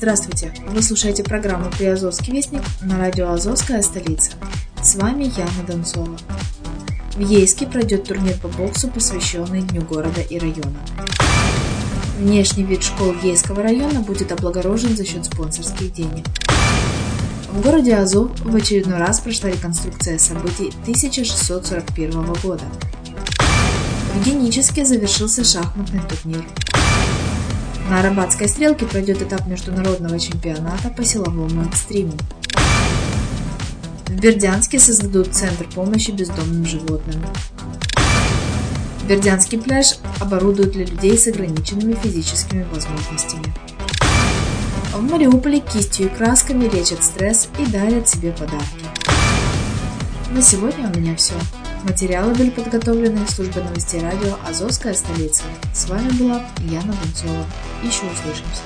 Здравствуйте! Вы слушаете программу «Приазовский вестник» на радио «Азовская столица». С вами Яна Донцова. В Ейске пройдет турнир по боксу, посвященный Дню города и района. Внешний вид школ Ейского района будет облагорожен за счет спонсорских денег. В городе Азов в очередной раз прошла реконструкция событий 1641 года. В Геническе завершился шахматный турнир. На Арабатской стрелке пройдет этап международного чемпионата по силовому экстриму. В Бердянске создадут центр помощи бездомным животным. Бердянский пляж оборудуют для людей с ограниченными физическими возможностями. В Мариуполе кистью и красками лечат стресс и дарят себе подарки. На сегодня у меня все. Материалы были подготовлены службой новостей радио «Азовская столица». С вами была Яна Донцова. Еще услышимся.